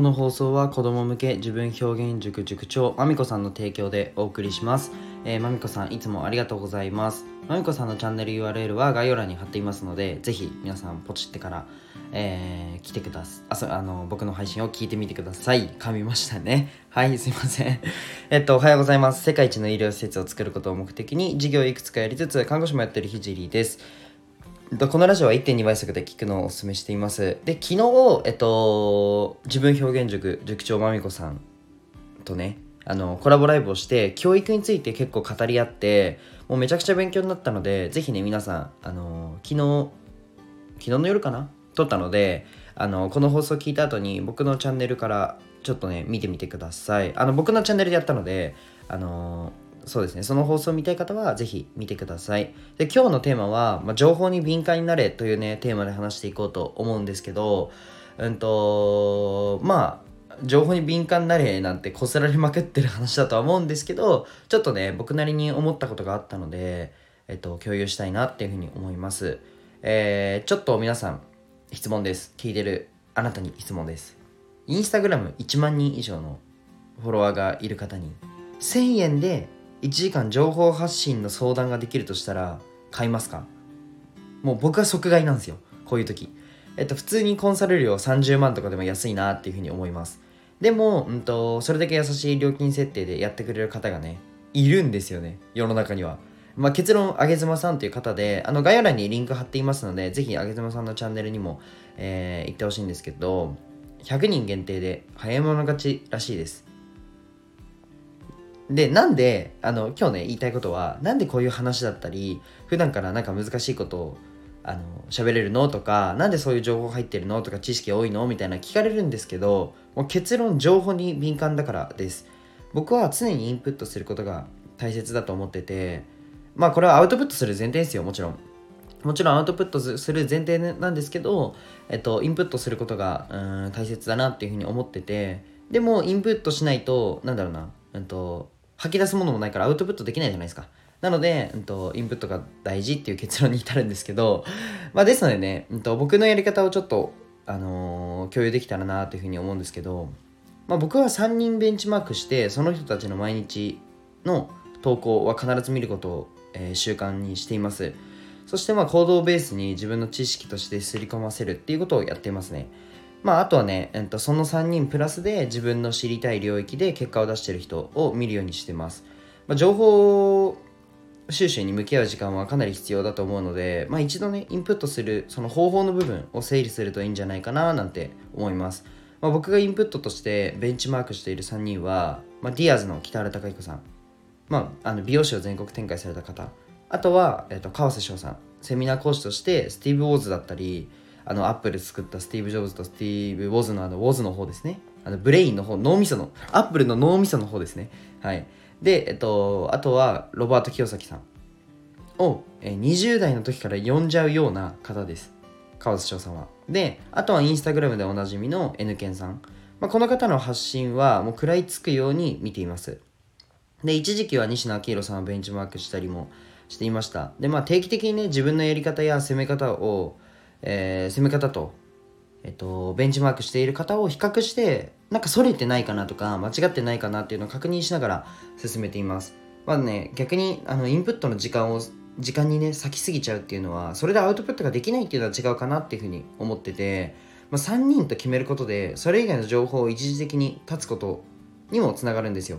この放送は子供向け自分表現塾塾長まみこさんの提供でお送りします。えー、まみこさんいつもありがとうございます。まみこさんのチャンネル URL は概要欄に貼っていますので、ぜひ皆さんポチってから、えー、来てください。あそあの僕の配信を聞いてみてください。噛みましたね。はい、すいません。えっと、おはようございます。世界一の医療施設を作ることを目的に事業をいくつかやりつつ、看護師もやってるひじりです。このラジオは1.2倍速で聞くのをお勧めしています。で、昨日、えっと、自分表現塾、塾長まみこさんとね、あの、コラボライブをして、教育について結構語り合って、もうめちゃくちゃ勉強になったので、ぜひね、皆さん、あの、昨日、昨日の夜かな？撮ったので、あの、この放送聞いた後に僕のチャンネルからちょっとね、見てみてください。あの、僕のチャンネルでやったので、あのそうですね、その放送を見たい方はぜひ見てください。で、今日のテーマは、まあ、情報に敏感になれというね、テーマで話していこうと思うんですけど、うんと、まあ、情報に敏感になれなんてこすられまくってる話だとは思うんですけど、ちょっとね、僕なりに思ったことがあったので、えっと、共有したいなっていうふうに思います。えー、ちょっと皆さん、質問です。聞いてるあなたに質問です。インスタグラム1万人以上のフォロワーがいる方に、1000円で1時間情報発信の相談ができるとしたら買いますか？もう僕は即買いなんですよこういう時。えっと普通にコンサル料30万とかでも安いなっていうふうに思います。でも、うんと、それだけ優しい料金設定でやってくれる方がねいるんですよね世の中には。まあ、結論、あげずまさんという方で、あの概要欄にリンク貼っていますので、ぜひあげずまさんのチャンネルにも、えー、行ってほしいんですけど、100人限定で早い者勝ちらしいです。で、なんで、あの、今日ね、言いたいことは、なんでこういう話だったり、普段からなんか難しいことを、あの、喋れるのとか、なんでそういう情報入ってるのとか、知識多いの？みたいな聞かれるんですけど、もう結論、情報に敏感だからです。僕は常にインプットすることが大切だと思ってて、まあこれはアウトプットする前提ですよ、もちろん。もちろんアウトプットする前提なんですけど、えっと、インプットすることがうん大切だなっていうふうに思ってて、でもインプットしないと、なんだろうな、うんと、吐き出すものもないからアウトプットできないじゃないですか。なので、うんと、インプットが大事っていう結論に至るんですけど、まあ、ですのでね、うんと、僕のやり方をちょっと、あのー、共有できたらなというふうに思うんですけど、まあ、僕は3人ベンチマークして、その人たちの毎日の投稿は必ず見ることを、えー、習慣にしています。そしてまあ行動ベースに自分の知識としてすり込ませるっていうことをやっていますね。まあ、あとはね、えっと、その3人プラスで自分の知りたい領域で結果を出してる人を見るようにしてます。まあ、情報収集に向き合う時間はかなり必要だと思うので、まあ、一度ね、インプットするその方法の部分を整理するといいんじゃないかななんて思います。まあ、僕がインプットとしてベンチマークしている3人は、まあ、ディアーズの北原孝彦さん、まあ、あの美容室を全国展開された方、あとは、えっと、川瀬翔さん、セミナー講師としてスティーブ・ウォズだったり、あのアップル作ったスティーブ・ジョブズとスティーブ・ウォズのあのウォズの方ですね。あのブレインの方、脳みその、アップルの脳みその方ですね。はい。で、えっと、あとはロバート清崎さんを、20代の時から呼んじゃうような方です。川津翔さんは。で、あとはインスタグラムでおなじみの N ケンさん。まあ、この方の発信はもう食らいつくように見ています。で、一時期は西野昭弘さんをベンチマークしたりもしていました。で、まあ定期的にね、自分のやり方や攻め方をえー、攻め方と、えっと、ベンチマークしている方を比較して、なんかそれてないかなとか、間違ってないかなっていうのを確認しながら進めています。まあね、逆に、あの、インプットの時間を、時間にね、咲きすぎちゃうっていうのは、それでアウトプットができないっていうのは違うかなっていうふうに思ってて、まあ、3人と決めることで、それ以外の情報を一時的に断つことにもつながるんですよ。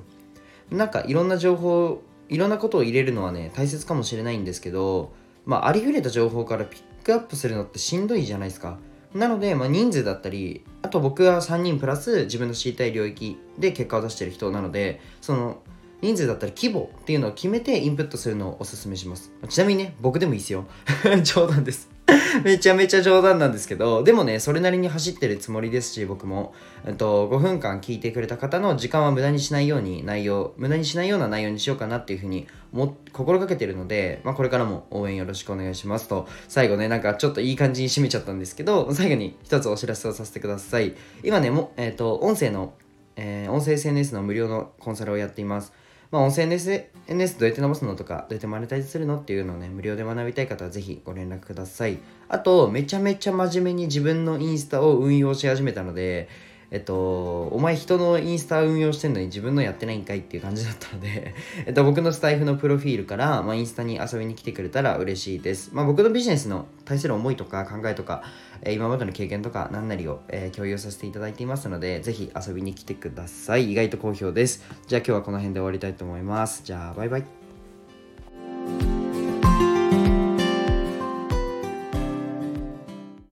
なんかいろんな情報、いろんなことを入れるのはね、大切かもしれないんですけど、まあ、ありふれた情報からピックアップするのってしんどいじゃないですか。なので、まあ、人数だったり、あと僕は3人プラス自分の知りたい領域で結果を出してる人なので、その人数だったり規模っていうのを決めてインプットするのをおすすめします。ちなみにね、僕でもいいですよ。冗談です めちゃめちゃ冗談なんですけど、でもね、それなりに走ってるつもりですし、僕も、えっと、5分間聞いてくれた方の時間は無駄にしないように内容、無駄にしないような内容にしようかなっていうふうにも心がけてるので、まあ、これからも応援よろしくお願いしますと、最後ね、なんかちょっといい感じに締めちゃったんですけど、最後に一つお知らせをさせてください。今ね、もえっ、と、音声の、えー、音声 SNS の無料のコンサルをやっています。まあ、音声 SNS どうやって伸ばすのとか、どうやってマネタイズするのっていうのをね、無料で学びたい方はぜひご連絡ください。あと、めちゃめちゃ真面目に自分のインスタを運用し始めたので、えっと、お前人のインスタ運用してんのに自分のやってないんかいっていう感じだったので えっと、僕のスタイフのプロフィールから、まあ、インスタに遊びに来てくれたら嬉しいです。まあ、僕のビジネスの対する思いとか考えとか、えー、今までの経験とか何なりを、えー、共有させていただいていますので、ぜひ遊びに来てください。意外と好評です。じゃあ今日はこの辺で終わりたいと思います。じゃあ、バイバイ。